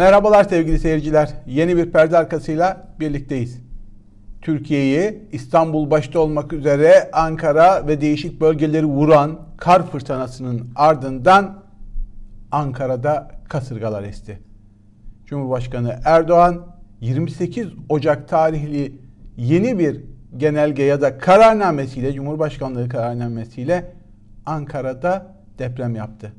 Merhabalar sevgili seyirciler. Yeni bir perde arkasıyla birlikteyiz. Türkiye'yi İstanbul başta olmak üzere Ankara ve değişik bölgeleri vuran kar fırtınasının ardından Ankara'da kasırgalar esti. Cumhurbaşkanı Erdoğan 28 Ocak tarihli yeni bir genelge ya da kararnamesiyle Cumhurbaşkanlığı kararnamesiyle Ankara'da deprem yaptı.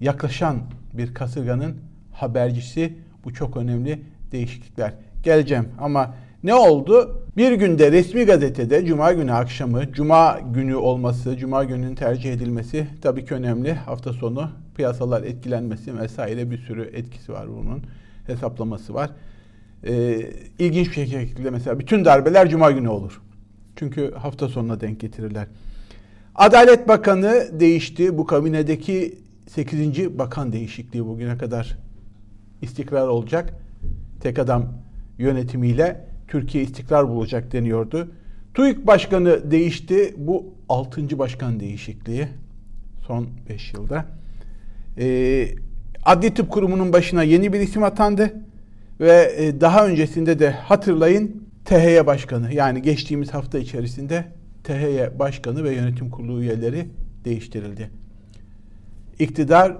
Yaklaşan bir kasırganın habercisi bu çok önemli değişiklikler. Geleceğim ama ne oldu? Bir günde resmi gazetede Cuma günü akşamı, Cuma günü olması, Cuma gününün tercih edilmesi tabii ki önemli. Hafta sonu piyasalar etkilenmesi vesaire bir sürü etkisi var bunun. Hesaplaması var. Ee, ilginç bir şekilde mesela bütün darbeler Cuma günü olur. Çünkü hafta sonuna denk getirirler. Adalet Bakanı değişti. Bu kabinedeki 8. bakan değişikliği bugüne kadar istikrar olacak. Tek adam yönetimiyle Türkiye istikrar bulacak deniyordu. TÜİK Başkanı değişti. Bu 6. başkan değişikliği son 5 yılda. Ee, Adli Tıp Kurumu'nun başına yeni bir isim atandı. Ve e, daha öncesinde de hatırlayın THY Başkanı yani geçtiğimiz hafta içerisinde THY Başkanı ve Yönetim Kurulu üyeleri değiştirildi. İktidar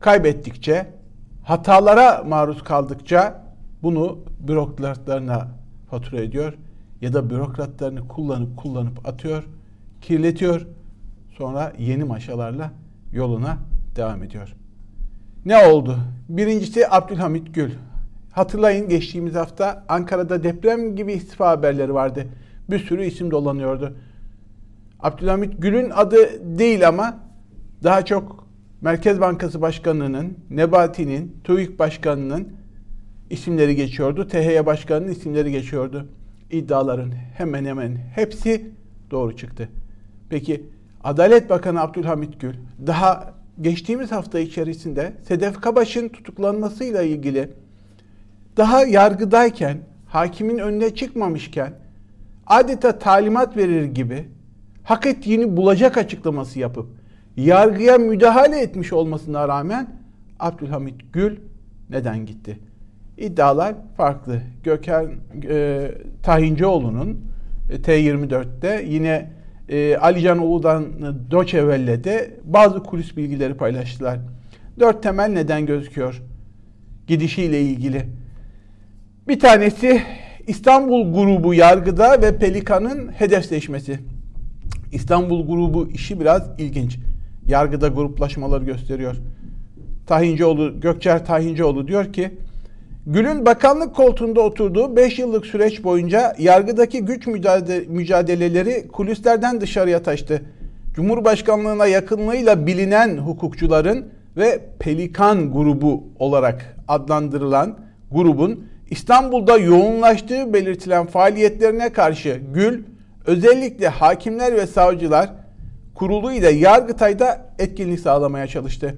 kaybettikçe, hatalara maruz kaldıkça bunu bürokratlarına fatura ediyor ya da bürokratlarını kullanıp kullanıp atıyor, kirletiyor. Sonra yeni maşalarla yoluna devam ediyor. Ne oldu? Birincisi Abdülhamit Gül. Hatırlayın geçtiğimiz hafta Ankara'da deprem gibi istifa haberleri vardı. Bir sürü isim dolanıyordu. Abdülhamit Gül'ün adı değil ama daha çok Merkez Bankası Başkanı'nın, Nebati'nin, TÜİK Başkanı'nın isimleri geçiyordu. THY Başkanı'nın isimleri geçiyordu. İddiaların hemen hemen hepsi doğru çıktı. Peki Adalet Bakanı Abdülhamit Gül daha geçtiğimiz hafta içerisinde Sedef Kabaş'ın tutuklanmasıyla ilgili daha yargıdayken, hakimin önüne çıkmamışken adeta talimat verir gibi hak ettiğini bulacak açıklaması yapıp yargıya müdahale etmiş olmasına rağmen Abdülhamit Gül neden gitti? İddialar farklı. Gökhan e, Tahincioğlu'nun e, T24'te yine e, Alican Ulu'dan Doçe Velle'de bazı kulis bilgileri paylaştılar. Dört temel neden gözüküyor gidişiyle ilgili. Bir tanesi İstanbul grubu yargıda ve Pelikan'ın hedefleşmesi. İstanbul grubu işi biraz ilginç. Yargıda gruplaşmaları gösteriyor. Tahincioğlu, Gökçer Tahincioğlu diyor ki, Gül'ün bakanlık koltuğunda oturduğu 5 yıllık süreç boyunca yargıdaki güç mücadeleleri kulislerden dışarıya taştı. Cumhurbaşkanlığına yakınlığıyla bilinen hukukçuların ve Pelikan grubu olarak adlandırılan grubun İstanbul'da yoğunlaştığı belirtilen faaliyetlerine karşı Gül özellikle hakimler ve savcılar kurulu ile Yargıtay'da etkinlik sağlamaya çalıştı.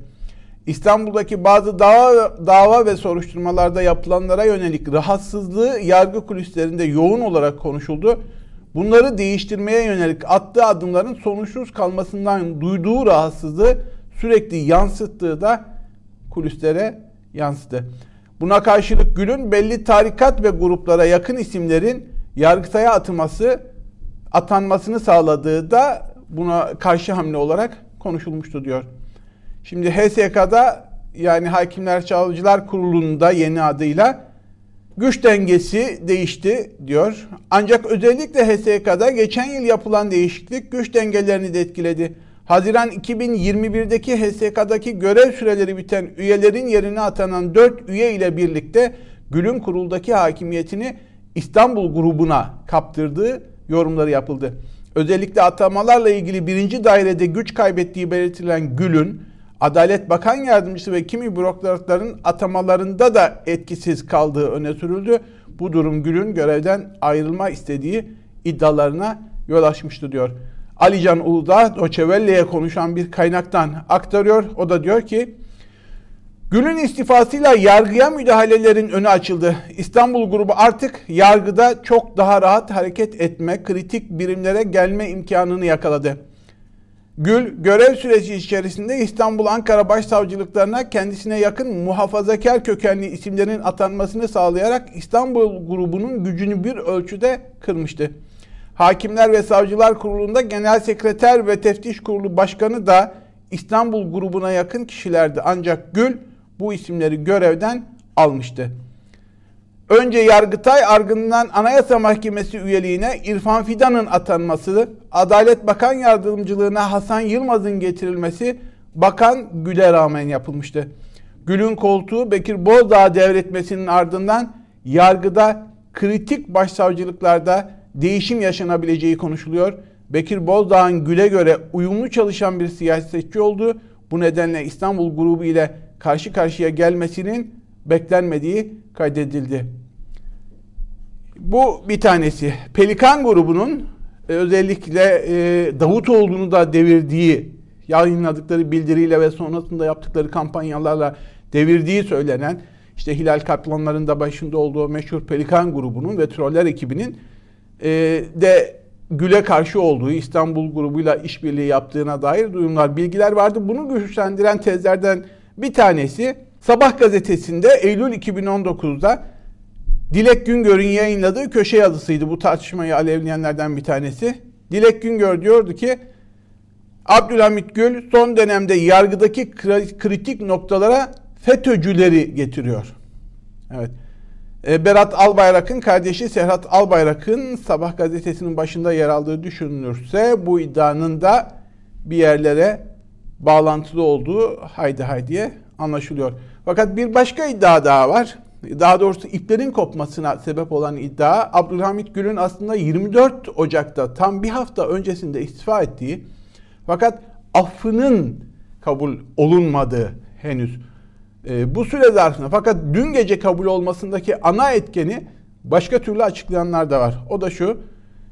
İstanbul'daki bazı dava, dava ve soruşturmalarda yapılanlara yönelik rahatsızlığı yargı kulislerinde yoğun olarak konuşuldu. Bunları değiştirmeye yönelik attığı adımların sonuçsuz kalmasından duyduğu rahatsızlığı sürekli yansıttığı da kulislere yansıdı. Buna karşılık Gül'ün belli tarikat ve gruplara yakın isimlerin Yargıtay'a atılması, atanmasını sağladığı da buna karşı hamle olarak konuşulmuştu diyor. Şimdi HSK'da yani Hakimler Savcılar Kurulu'nda yeni adıyla güç dengesi değişti diyor. Ancak özellikle HSK'da geçen yıl yapılan değişiklik güç dengelerini de etkiledi. Haziran 2021'deki HSK'daki görev süreleri biten üyelerin yerine atanan 4 üye ile birlikte Gül'ün kuruldaki hakimiyetini İstanbul grubuna kaptırdığı yorumları yapıldı. Özellikle atamalarla ilgili birinci dairede güç kaybettiği belirtilen Gül'ün Adalet Bakan Yardımcısı ve kimi bürokratların atamalarında da etkisiz kaldığı öne sürüldü. Bu durum Gül'ün görevden ayrılma istediği iddialarına yol açmıştı diyor. Alican Uludağ Doçevelle'ye konuşan bir kaynaktan aktarıyor. O da diyor ki Gül'ün istifasıyla yargıya müdahalelerin önü açıldı. İstanbul grubu artık yargıda çok daha rahat hareket etme, kritik birimlere gelme imkanını yakaladı. Gül görev süreci içerisinde İstanbul Ankara Başsavcılıklarına kendisine yakın muhafazakar kökenli isimlerin atanmasını sağlayarak İstanbul grubunun gücünü bir ölçüde kırmıştı. Hakimler ve Savcılar Kurulu'nda Genel Sekreter ve Teftiş Kurulu Başkanı da İstanbul grubuna yakın kişilerdi. Ancak Gül bu isimleri görevden almıştı. Önce Yargıtay ardından Anayasa Mahkemesi üyeliğine İrfan Fidan'ın atanması, Adalet Bakan Yardımcılığına Hasan Yılmaz'ın getirilmesi Bakan Gül'e rağmen yapılmıştı. Gül'ün koltuğu Bekir Bozdağ devretmesinin ardından yargıda kritik başsavcılıklarda değişim yaşanabileceği konuşuluyor. Bekir Bozdağ'ın Gül'e göre uyumlu çalışan bir siyasetçi oldu. Bu nedenle İstanbul grubu ile karşı karşıya gelmesinin beklenmediği kaydedildi. Bu bir tanesi. Pelikan grubunun e, özellikle e, Davutoğlu'nu da devirdiği yayınladıkları bildiriyle ve sonrasında yaptıkları kampanyalarla devirdiği söylenen işte Hilal Kaplanların da başında olduğu meşhur Pelikan grubunun ve troller ekibinin e, de Gül'e karşı olduğu İstanbul grubuyla işbirliği yaptığına dair duyumlar, bilgiler vardı. Bunu güçlendiren tezlerden bir tanesi Sabah gazetesinde Eylül 2019'da Dilek Güngör'ün yayınladığı köşe yazısıydı. Bu tartışmayı alevleyenlerden bir tanesi. Dilek Güngör diyordu ki Abdülhamit Gül son dönemde yargıdaki kritik noktalara FETÖ'cüleri getiriyor. Evet. E, Berat Albayrak'ın kardeşi Serhat Albayrak'ın Sabah gazetesinin başında yer aldığı düşünülürse bu iddianın da bir yerlere bağlantılı olduğu haydi haydiye anlaşılıyor. Fakat bir başka iddia daha var. Daha doğrusu iplerin kopmasına sebep olan iddia Abdülhamit Gül'ün aslında 24 Ocak'ta tam bir hafta öncesinde istifa ettiği fakat affının kabul olunmadığı henüz e, bu süre zarfında fakat dün gece kabul olmasındaki ana etkeni başka türlü açıklayanlar da var. O da şu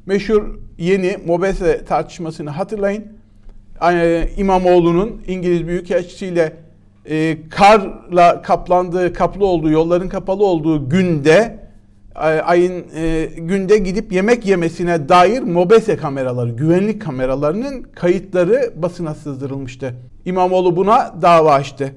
meşhur yeni Mobese tartışmasını hatırlayın. Yani İmamoğlu'nun İngiliz Büyükelçisiyle e, karla kaplandığı, kaplı olduğu, yolların kapalı olduğu günde ayın e, günde gidip yemek yemesine dair mobese kameraları, güvenlik kameralarının kayıtları basına sızdırılmıştı. İmamoğlu buna dava açtı.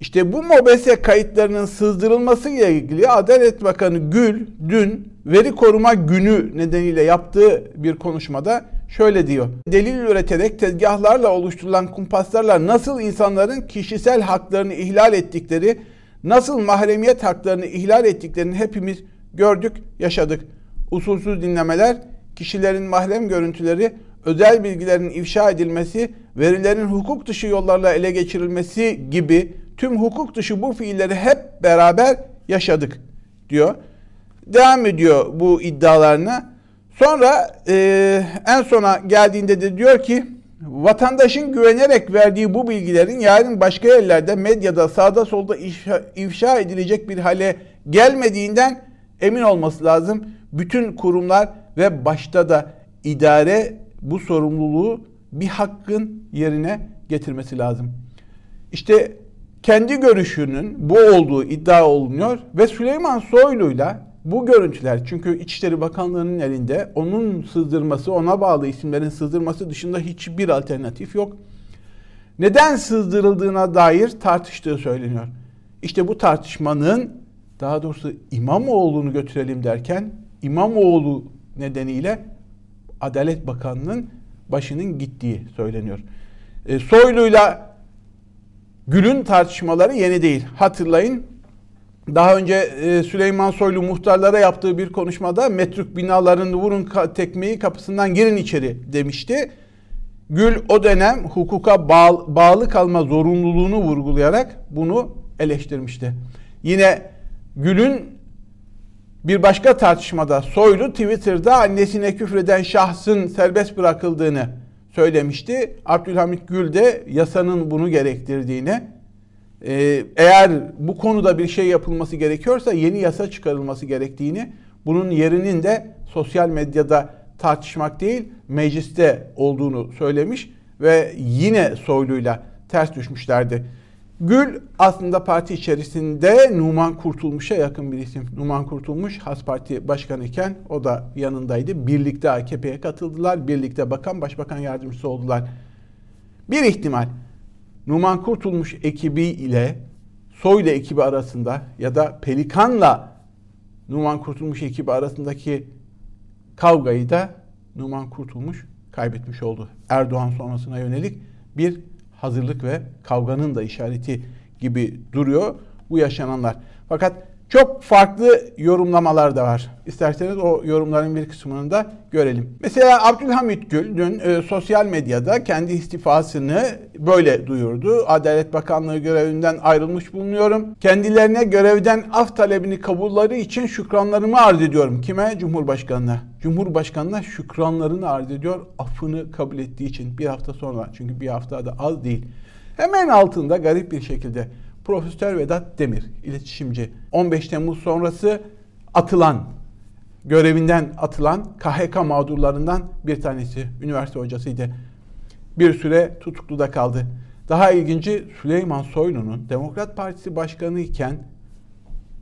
İşte bu mobese kayıtlarının sızdırılması ile ilgili Adalet Bakanı Gül dün veri koruma günü nedeniyle yaptığı bir konuşmada şöyle diyor. Delil üreterek tezgahlarla oluşturulan kumpaslarla nasıl insanların kişisel haklarını ihlal ettikleri, nasıl mahremiyet haklarını ihlal ettiklerini hepimiz gördük, yaşadık. Usulsüz dinlemeler, kişilerin mahrem görüntüleri, özel bilgilerin ifşa edilmesi, verilerin hukuk dışı yollarla ele geçirilmesi gibi tüm hukuk dışı bu fiilleri hep beraber yaşadık diyor. Devam ediyor bu iddialarına. Sonra e, en sona geldiğinde de diyor ki vatandaşın güvenerek verdiği bu bilgilerin yarın başka yerlerde medyada sağda solda ifşa, ifşa edilecek bir hale gelmediğinden emin olması lazım. Bütün kurumlar ve başta da idare bu sorumluluğu bir hakkın yerine getirmesi lazım. İşte kendi görüşünün bu olduğu iddia olunuyor ve Süleyman Soylu'yla bu görüntüler çünkü İçişleri Bakanlığı'nın elinde onun sızdırması, ona bağlı isimlerin sızdırması dışında hiçbir alternatif yok. Neden sızdırıldığına dair tartıştığı söyleniyor. İşte bu tartışmanın daha doğrusu İmamoğlu'nu götürelim derken İmamoğlu nedeniyle Adalet Bakanlığı'nın başının gittiği söyleniyor. E, Soylu'yla Gül'ün tartışmaları yeni değil. Hatırlayın daha önce e, Süleyman Soylu muhtarlara yaptığı bir konuşmada metruk binalarını vurun tekmeyi kapısından girin içeri demişti. Gül o dönem hukuka bağlı kalma zorunluluğunu vurgulayarak bunu eleştirmişti. Yine Gül'ün bir başka tartışmada Soylu Twitter'da annesine küfreden şahsın serbest bırakıldığını söylemişti. Abdülhamit Gül de yasanın bunu gerektirdiğini ee, eğer bu konuda bir şey yapılması gerekiyorsa yeni yasa çıkarılması gerektiğini, bunun yerinin de sosyal medyada tartışmak değil, mecliste olduğunu söylemiş ve yine Soylu'yla ters düşmüşlerdi. Gül aslında parti içerisinde Numan Kurtulmuş'a yakın bir isim. Numan Kurtulmuş Has Parti Başkanı iken o da yanındaydı. Birlikte AKP'ye katıldılar. Birlikte bakan başbakan yardımcısı oldular. Bir ihtimal Numan Kurtulmuş ekibi ile Soylu ekibi arasında ya da Pelikan'la Numan Kurtulmuş ekibi arasındaki kavgayı da Numan Kurtulmuş kaybetmiş oldu. Erdoğan sonrasına yönelik bir hazırlık ve kavganın da işareti gibi duruyor bu yaşananlar. Fakat çok farklı yorumlamalar da var. İsterseniz o yorumların bir kısmını da görelim. Mesela Abdülhamit Gül dün e, sosyal medyada kendi istifasını böyle duyurdu. Adalet Bakanlığı görevinden ayrılmış bulunuyorum. Kendilerine görevden af talebini kabulleri için şükranlarımı arz ediyorum. Kime? Cumhurbaşkanına. Cumhurbaşkanına şükranlarını arz ediyor. Affını kabul ettiği için bir hafta sonra. Çünkü bir hafta da az değil. Hemen altında garip bir şekilde Profesör Vedat Demir, iletişimci. 15 Temmuz sonrası atılan, görevinden atılan KHK mağdurlarından bir tanesi. Üniversite hocasıydı. Bir süre tutuklu da kaldı. Daha ilginci Süleyman Soylu'nun Demokrat Partisi Başkanı iken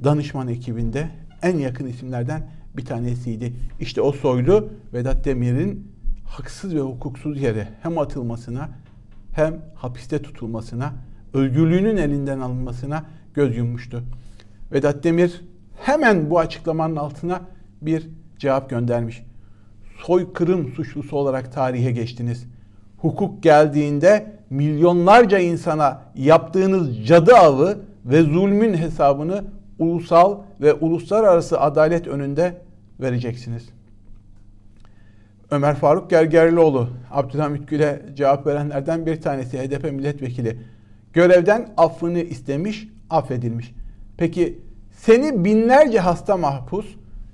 danışman ekibinde en yakın isimlerden bir tanesiydi. İşte o Soylu Vedat Demir'in haksız ve hukuksuz yere hem atılmasına hem hapiste tutulmasına özgürlüğünün elinden alınmasına göz yummuştu. Vedat Demir hemen bu açıklamanın altına bir cevap göndermiş. Soykırım suçlusu olarak tarihe geçtiniz. Hukuk geldiğinde milyonlarca insana yaptığınız cadı avı ve zulmün hesabını ulusal ve uluslararası adalet önünde vereceksiniz. Ömer Faruk Gergerlioğlu, Abdülhamit Gül'e cevap verenlerden bir tanesi HDP milletvekili görevden affını istemiş, affedilmiş. Peki seni binlerce hasta mahpus,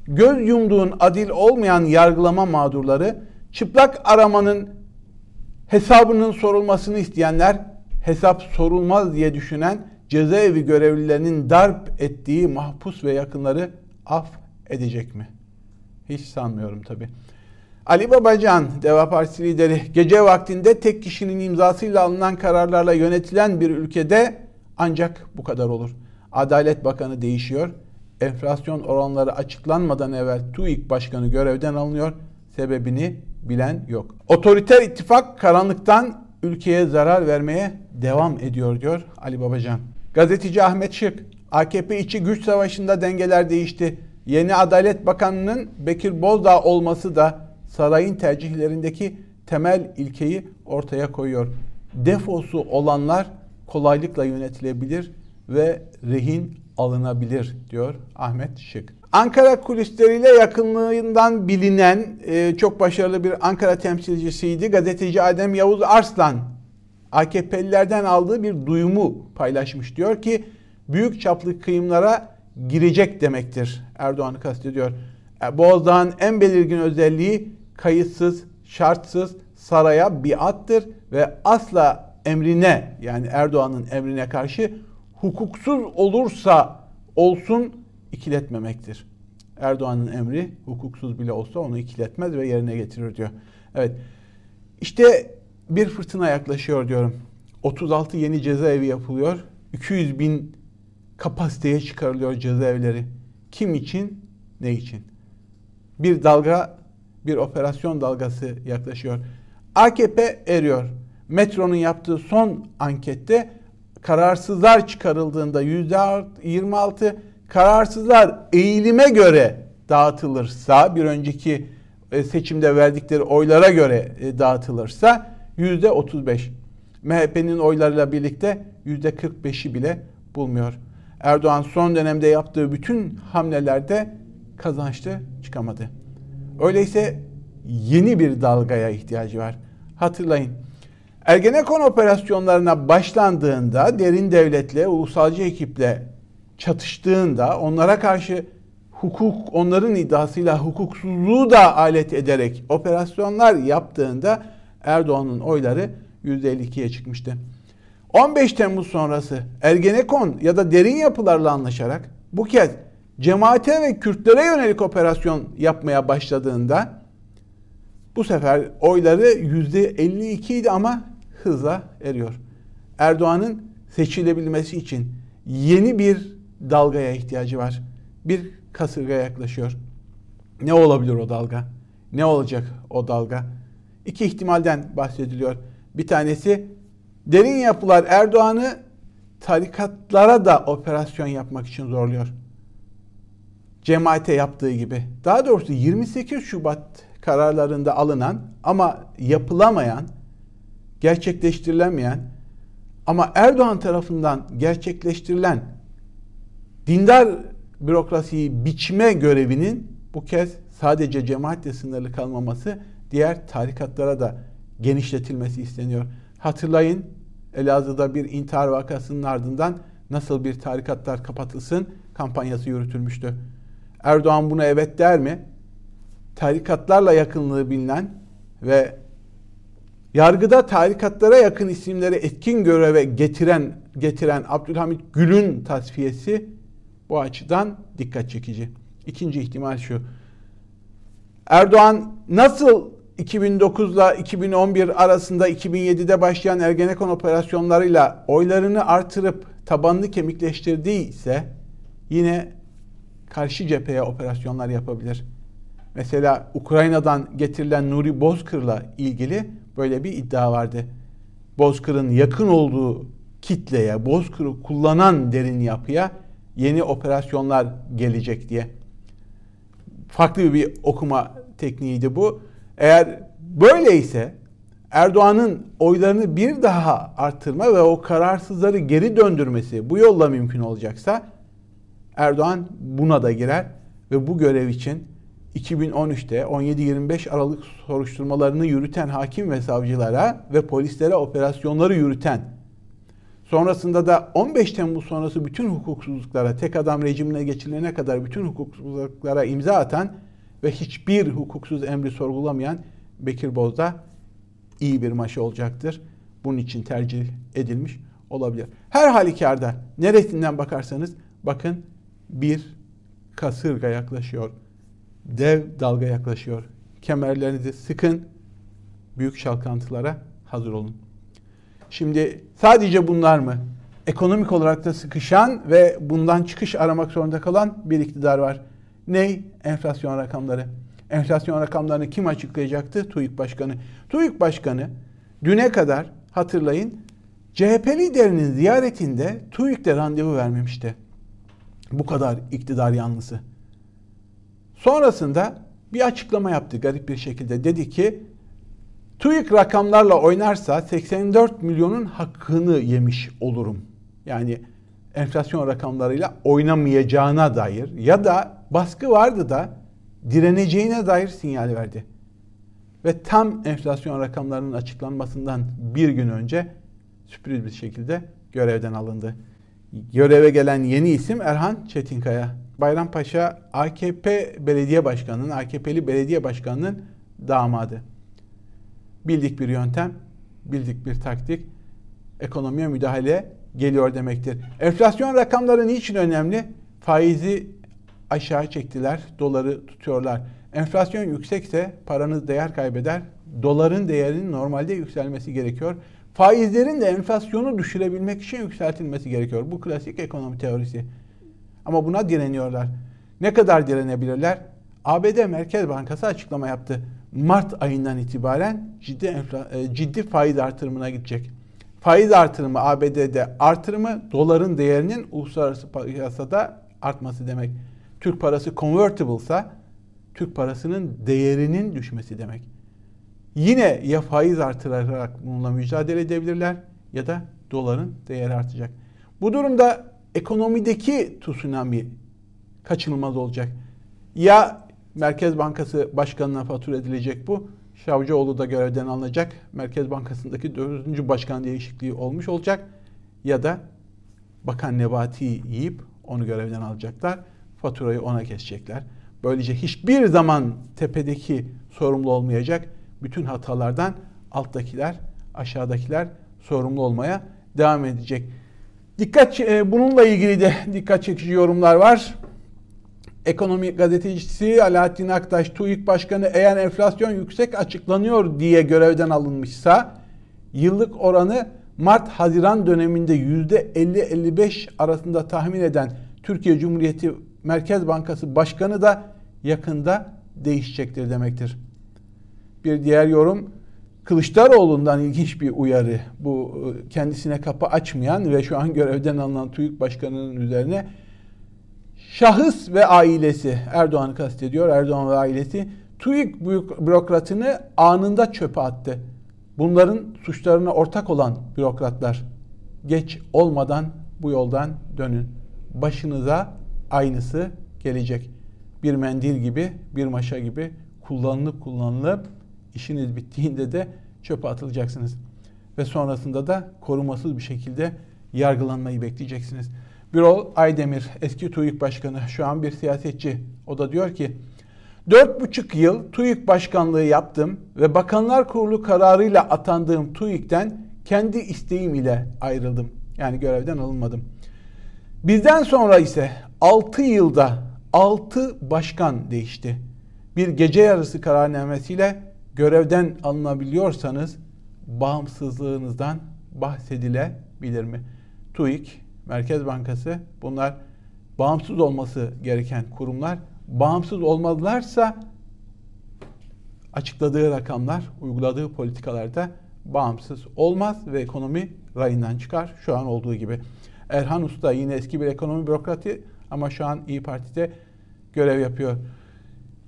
göz yumduğun adil olmayan yargılama mağdurları, çıplak aramanın hesabının sorulmasını isteyenler, hesap sorulmaz diye düşünen cezaevi görevlilerinin darp ettiği mahpus ve yakınları af edecek mi? Hiç sanmıyorum tabii. Ali Babacan, Deva Partisi lideri, gece vaktinde tek kişinin imzasıyla alınan kararlarla yönetilen bir ülkede ancak bu kadar olur. Adalet Bakanı değişiyor. Enflasyon oranları açıklanmadan evvel TÜİK Başkanı görevden alınıyor. Sebebini bilen yok. Otoriter ittifak karanlıktan ülkeye zarar vermeye devam ediyor diyor Ali Babacan. Gazeteci Ahmet Şık, AKP içi güç savaşında dengeler değişti. Yeni Adalet Bakanı'nın Bekir Bozdağ olması da sarayın tercihlerindeki temel ilkeyi ortaya koyuyor. Defosu olanlar kolaylıkla yönetilebilir ve rehin alınabilir diyor Ahmet Şık. Ankara kulisleriyle yakınlığından bilinen e, çok başarılı bir Ankara temsilcisiydi. Gazeteci Adem Yavuz Arslan AKP'lilerden aldığı bir duyumu paylaşmış. Diyor ki büyük çaplı kıyımlara girecek demektir. Erdoğan'ı kastediyor. E, Bozdağ'ın en belirgin özelliği kayıtsız, şartsız saraya biattır ve asla emrine yani Erdoğan'ın emrine karşı hukuksuz olursa olsun ikiletmemektir. Erdoğan'ın emri hukuksuz bile olsa onu ikiletmez ve yerine getirir diyor. Evet. İşte bir fırtına yaklaşıyor diyorum. 36 yeni cezaevi yapılıyor. 200 bin kapasiteye çıkarılıyor cezaevleri. Kim için? Ne için? Bir dalga bir operasyon dalgası yaklaşıyor. AKP eriyor. Metro'nun yaptığı son ankette kararsızlar çıkarıldığında %26 kararsızlar eğilime göre dağıtılırsa bir önceki e, seçimde verdikleri oylara göre e, dağıtılırsa %35. MHP'nin oylarıyla birlikte %45'i bile bulmuyor. Erdoğan son dönemde yaptığı bütün hamlelerde kazançlı çıkamadı. Öyleyse yeni bir dalgaya ihtiyacı var. Hatırlayın. Ergenekon operasyonlarına başlandığında derin devletle, ulusalcı ekiple çatıştığında onlara karşı hukuk, onların iddiasıyla hukuksuzluğu da alet ederek operasyonlar yaptığında Erdoğan'ın oyları %52'ye çıkmıştı. 15 Temmuz sonrası Ergenekon ya da derin yapılarla anlaşarak bu kez cemaate ve Kürtlere yönelik operasyon yapmaya başladığında bu sefer oyları %52 idi ama hızla eriyor. Erdoğan'ın seçilebilmesi için yeni bir dalgaya ihtiyacı var. Bir kasırga yaklaşıyor. Ne olabilir o dalga? Ne olacak o dalga? İki ihtimalden bahsediliyor. Bir tanesi Derin yapılar Erdoğan'ı tarikatlara da operasyon yapmak için zorluyor. Cemaate yaptığı gibi. Daha doğrusu 28 Şubat kararlarında alınan ama yapılamayan, gerçekleştirilemeyen ama Erdoğan tarafından gerçekleştirilen dindar bürokrasiyi biçme görevinin bu kez sadece cemaatle sınırlı kalmaması diğer tarikatlara da genişletilmesi isteniyor. Hatırlayın Elazığ'da bir intihar vakasının ardından nasıl bir tarikatlar kapatılsın kampanyası yürütülmüştü. Erdoğan buna evet der mi? Tarikatlarla yakınlığı bilinen ve yargıda tarikatlara yakın isimleri etkin göreve getiren getiren Abdülhamit Gül'ün tasfiyesi bu açıdan dikkat çekici. İkinci ihtimal şu. Erdoğan nasıl 2009 ile 2011 arasında 2007'de başlayan Ergenekon operasyonlarıyla oylarını artırıp tabanını kemikleştirdiyse yine karşı cepheye operasyonlar yapabilir. Mesela Ukrayna'dan getirilen Nuri Bozkır'la ilgili böyle bir iddia vardı. Bozkır'ın yakın olduğu kitleye, Bozkır'ı kullanan derin yapıya yeni operasyonlar gelecek diye. Farklı bir okuma tekniğiydi bu. Eğer böyleyse Erdoğan'ın oylarını bir daha arttırma ve o kararsızları geri döndürmesi bu yolla mümkün olacaksa Erdoğan buna da girer ve bu görev için 2013'te 17-25 Aralık soruşturmalarını yürüten hakim ve savcılara ve polislere operasyonları yürüten sonrasında da 15 Temmuz sonrası bütün hukuksuzluklara tek adam rejimine geçilene kadar bütün hukuksuzluklara imza atan ve hiçbir hukuksuz emri sorgulamayan Bekir Bozdağ iyi bir maşı olacaktır. Bunun için tercih edilmiş olabilir. Her halükarda neresinden bakarsanız bakın bir kasırga yaklaşıyor. Dev dalga yaklaşıyor. Kemerlerinizi sıkın. Büyük çalkantılara hazır olun. Şimdi sadece bunlar mı? Ekonomik olarak da sıkışan ve bundan çıkış aramak zorunda kalan bir iktidar var. Ney? Enflasyon rakamları. Enflasyon rakamlarını kim açıklayacaktı? TÜİK Başkanı. TÜİK Başkanı düne kadar hatırlayın CHP liderinin ziyaretinde TÜİK'te randevu vermemişti. Bu kadar iktidar yanlısı. Sonrasında bir açıklama yaptı garip bir şekilde. Dedi ki TÜİK rakamlarla oynarsa 84 milyonun hakkını yemiş olurum. Yani enflasyon rakamlarıyla oynamayacağına dair ya da baskı vardı da direneceğine dair sinyal verdi. Ve tam enflasyon rakamlarının açıklanmasından bir gün önce sürpriz bir şekilde görevden alındı. Göreve gelen yeni isim Erhan Çetinkaya. Bayrampaşa AKP belediye başkanının, AKP'li belediye başkanının damadı. Bildik bir yöntem, bildik bir taktik, ekonomiye müdahale geliyor demektir. Enflasyon rakamları niçin önemli? Faizi aşağı çektiler, doları tutuyorlar. Enflasyon yüksekse paranız değer kaybeder. Doların değerinin normalde yükselmesi gerekiyor. Faizlerin de enflasyonu düşürebilmek için yükseltilmesi gerekiyor. Bu klasik ekonomi teorisi. Ama buna direniyorlar. Ne kadar direnebilirler? ABD Merkez Bankası açıklama yaptı. Mart ayından itibaren ciddi enfla, e, ciddi faiz artırımına gidecek. Faiz artırımı ABD'de artırımı doların değerinin uluslararası piyasada artması demek. Türk parası convertible ise Türk parasının değerinin düşmesi demek. Yine ya faiz artırarak bununla mücadele edebilirler ya da doların değeri artacak. Bu durumda ekonomideki tsunami kaçınılmaz olacak. Ya Merkez Bankası Başkanı'na fatura edilecek bu. Şavcıoğlu da görevden alınacak. Merkez Bankası'ndaki dördüncü başkan değişikliği olmuş olacak. Ya da Bakan Nebati yiyip onu görevden alacaklar. Faturayı ona kesecekler. Böylece hiçbir zaman tepedeki sorumlu olmayacak. Bütün hatalardan alttakiler, aşağıdakiler sorumlu olmaya devam edecek. Dikkat e, bununla ilgili de dikkat çekici yorumlar var. Ekonomi gazetecisi Alaaddin Aktaş, TÜİK Başkanı eğer enflasyon yüksek açıklanıyor diye görevden alınmışsa yıllık oranı Mart-Haziran döneminde %50-55 arasında tahmin eden Türkiye Cumhuriyeti Merkez Bankası Başkanı da yakında değişecektir demektir. Bir diğer yorum Kılıçdaroğlu'ndan ilginç bir uyarı. Bu e, kendisine kapı açmayan ve şu an görevden alınan TÜİK Başkanı'nın üzerine şahıs ve ailesi Erdoğan'ı kastediyor. Erdoğan ve ailesi TÜİK bürokratını anında çöpe attı. Bunların suçlarına ortak olan bürokratlar geç olmadan bu yoldan dönün. Başınıza aynısı gelecek. Bir mendil gibi, bir maşa gibi kullanılıp kullanılıp işiniz bittiğinde de çöpe atılacaksınız. Ve sonrasında da korumasız bir şekilde yargılanmayı bekleyeceksiniz. Birol Aydemir, eski TÜİK Başkanı, şu an bir siyasetçi. O da diyor ki, Dört buçuk yıl TÜİK başkanlığı yaptım ve Bakanlar Kurulu kararıyla atandığım TÜİK'ten kendi isteğim ile ayrıldım. Yani görevden alınmadım. Bizden sonra ise 6 yılda 6 başkan değişti. Bir gece yarısı kararnamesiyle görevden alınabiliyorsanız bağımsızlığınızdan bahsedilebilir mi? TÜİK, Merkez Bankası bunlar bağımsız olması gereken kurumlar. Bağımsız olmadılarsa açıkladığı rakamlar, uyguladığı politikalarda bağımsız olmaz ve ekonomi rayından çıkar. Şu an olduğu gibi. Erhan Usta yine eski bir ekonomi bürokratı ama şu an İyi Parti'de görev yapıyor.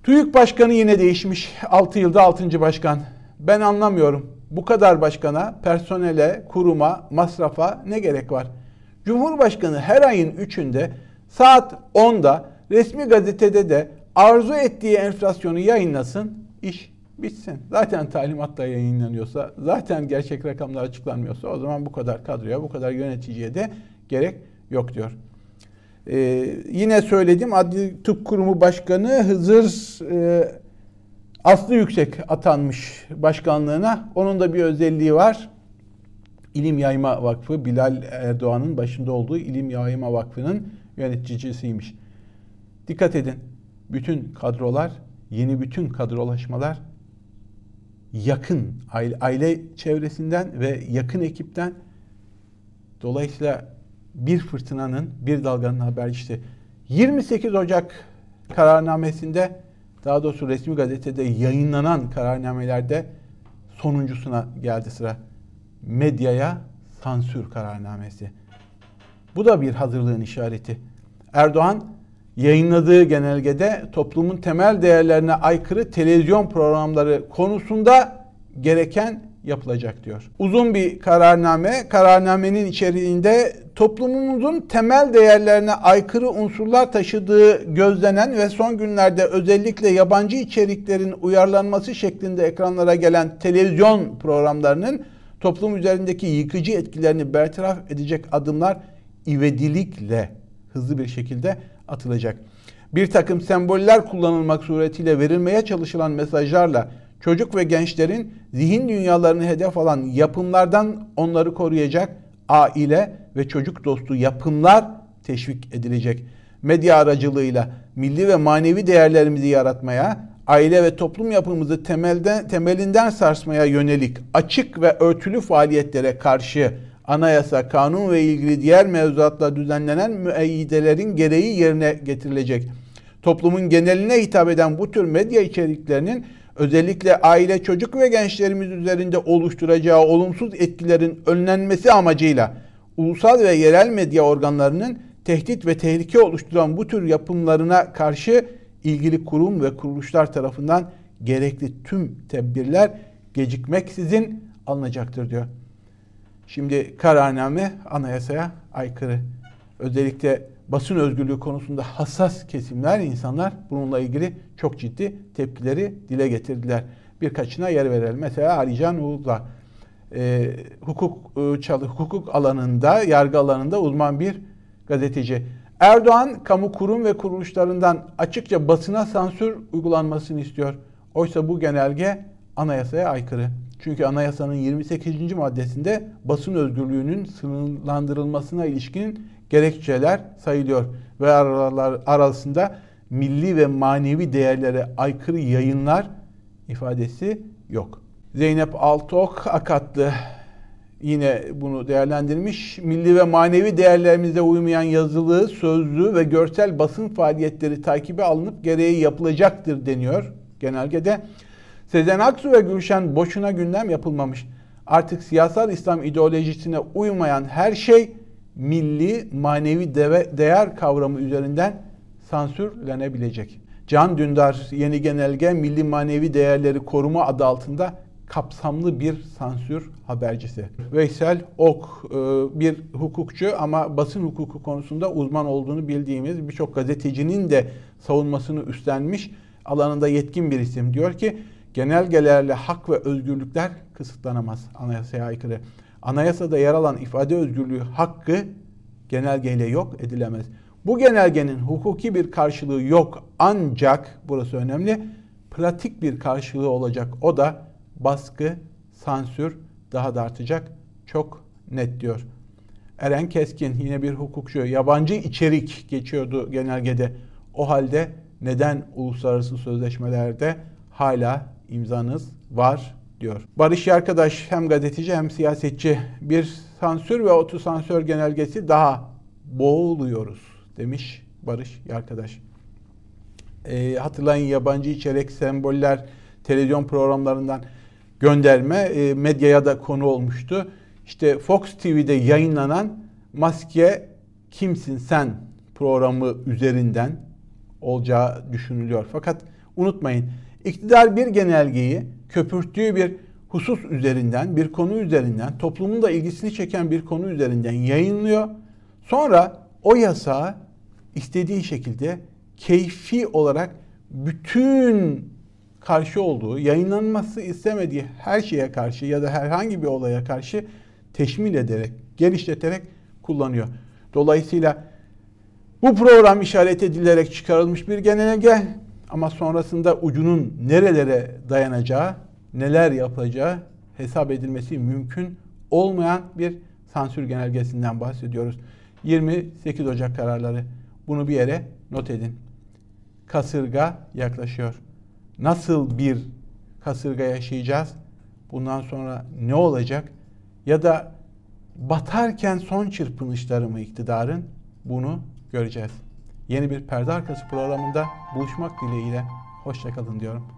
TÜİK Başkanı yine değişmiş. 6 yılda 6. başkan. Ben anlamıyorum. Bu kadar başkana, personele, kuruma, masrafa ne gerek var? Cumhurbaşkanı her ayın 3'ünde saat 10'da resmi gazetede de arzu ettiği enflasyonu yayınlasın, iş bitsin. Zaten talimatla yayınlanıyorsa, zaten gerçek rakamlar açıklanmıyorsa o zaman bu kadar kadroya, bu kadar yöneticiye de gerek yok diyor. Ee, yine söyledim Adli Tıp Kurumu Başkanı Hızır e, Aslı Yüksek atanmış başkanlığına. Onun da bir özelliği var. İlim Yayma Vakfı, Bilal Erdoğan'ın başında olduğu İlim Yayma Vakfı'nın yöneticisiymiş. Dikkat edin. Bütün kadrolar, yeni bütün kadrolaşmalar yakın aile, aile çevresinden ve yakın ekipten dolayısıyla bir fırtınanın, bir dalganın habercisi. 28 Ocak kararnamesinde daha doğrusu resmi gazetede yayınlanan kararnamelerde sonuncusuna geldi sıra. Medyaya sansür kararnamesi. Bu da bir hazırlığın işareti. Erdoğan yayınladığı genelgede toplumun temel değerlerine aykırı televizyon programları konusunda gereken yapılacak diyor. Uzun bir kararname. Kararnamenin içeriğinde toplumumuzun temel değerlerine aykırı unsurlar taşıdığı gözlenen ve son günlerde özellikle yabancı içeriklerin uyarlanması şeklinde ekranlara gelen televizyon programlarının toplum üzerindeki yıkıcı etkilerini bertaraf edecek adımlar ivedilikle hızlı bir şekilde atılacak. Bir takım semboller kullanılmak suretiyle verilmeye çalışılan mesajlarla çocuk ve gençlerin zihin dünyalarını hedef alan yapımlardan onları koruyacak aile ve çocuk dostu yapımlar teşvik edilecek. Medya aracılığıyla milli ve manevi değerlerimizi yaratmaya, aile ve toplum yapımızı temelden, temelinden sarsmaya yönelik açık ve örtülü faaliyetlere karşı anayasa, kanun ve ilgili diğer mevzuatla düzenlenen müeyyidelerin gereği yerine getirilecek. Toplumun geneline hitap eden bu tür medya içeriklerinin özellikle aile, çocuk ve gençlerimiz üzerinde oluşturacağı olumsuz etkilerin önlenmesi amacıyla ulusal ve yerel medya organlarının tehdit ve tehlike oluşturan bu tür yapımlarına karşı ilgili kurum ve kuruluşlar tarafından gerekli tüm tedbirler gecikmeksizin alınacaktır diyor. Şimdi kararname anayasaya aykırı. Özellikle basın özgürlüğü konusunda hassas kesimler, insanlar bununla ilgili çok ciddi tepkileri dile getirdiler. Birkaçına yer verelim. Mesela Ali Can Uğur'la e, hukuk e, çalı, hukuk alanında, yargı alanında uzman bir gazeteci. Erdoğan kamu kurum ve kuruluşlarından açıkça basına sansür uygulanmasını istiyor. Oysa bu genelge anayasaya aykırı. Çünkü anayasanın 28. maddesinde basın özgürlüğünün sınırlandırılmasına ilişkin gerekçeler sayılıyor ve aralar arasında milli ve manevi değerlere aykırı yayınlar ifadesi yok. Zeynep Altok Akatlı yine bunu değerlendirmiş. Milli ve manevi değerlerimize uymayan yazılı, sözlü ve görsel basın faaliyetleri takibe alınıp gereği yapılacaktır deniyor genelgede. Sezen Aksu ve Gülşen boşuna gündem yapılmamış. Artık siyasal İslam ideolojisine uymayan her şey milli manevi deve, değer kavramı üzerinden sansürlenebilecek. Can Dündar yeni genelge milli manevi değerleri koruma adı altında kapsamlı bir sansür habercisi. Veysel Ok e, bir hukukçu ama basın hukuku konusunda uzman olduğunu bildiğimiz birçok gazetecinin de savunmasını üstlenmiş alanında yetkin bir isim. Diyor ki genelgelerle hak ve özgürlükler kısıtlanamaz anayasaya aykırı. Anayasada yer alan ifade özgürlüğü hakkı genelgeyle yok edilemez. Bu genelgenin hukuki bir karşılığı yok ancak burası önemli pratik bir karşılığı olacak. O da baskı, sansür daha da artacak. Çok net diyor. Eren Keskin yine bir hukukçu. Yabancı içerik geçiyordu genelgede. O halde neden uluslararası sözleşmelerde hala imzanız var diyor. Barış arkadaş hem gazeteci hem siyasetçi bir sansür ve otosansör genelgesi daha boğuluyoruz demiş Barış arkadaş. E, hatırlayın yabancı içerik semboller televizyon programlarından gönderme e, medyaya da konu olmuştu. İşte Fox TV'de yayınlanan Maske Kimsin Sen programı üzerinden olacağı düşünülüyor. Fakat unutmayın iktidar bir genelgeyi köpürttüğü bir husus üzerinden, bir konu üzerinden, toplumun da ilgisini çeken bir konu üzerinden yayınlıyor. Sonra o yasağı istediği şekilde keyfi olarak bütün karşı olduğu, yayınlanması istemediği her şeye karşı ya da herhangi bir olaya karşı teşmil ederek, genişleterek kullanıyor. Dolayısıyla bu program işaret edilerek çıkarılmış bir genelge ama sonrasında ucunun nerelere dayanacağı, neler yapacağı hesap edilmesi mümkün olmayan bir sansür genelgesinden bahsediyoruz. 28 Ocak kararları. Bunu bir yere not edin. Kasırga yaklaşıyor nasıl bir kasırga yaşayacağız? Bundan sonra ne olacak? Ya da batarken son çırpınışları mı iktidarın? Bunu göreceğiz. Yeni bir perde arkası programında buluşmak dileğiyle. Hoşçakalın diyorum.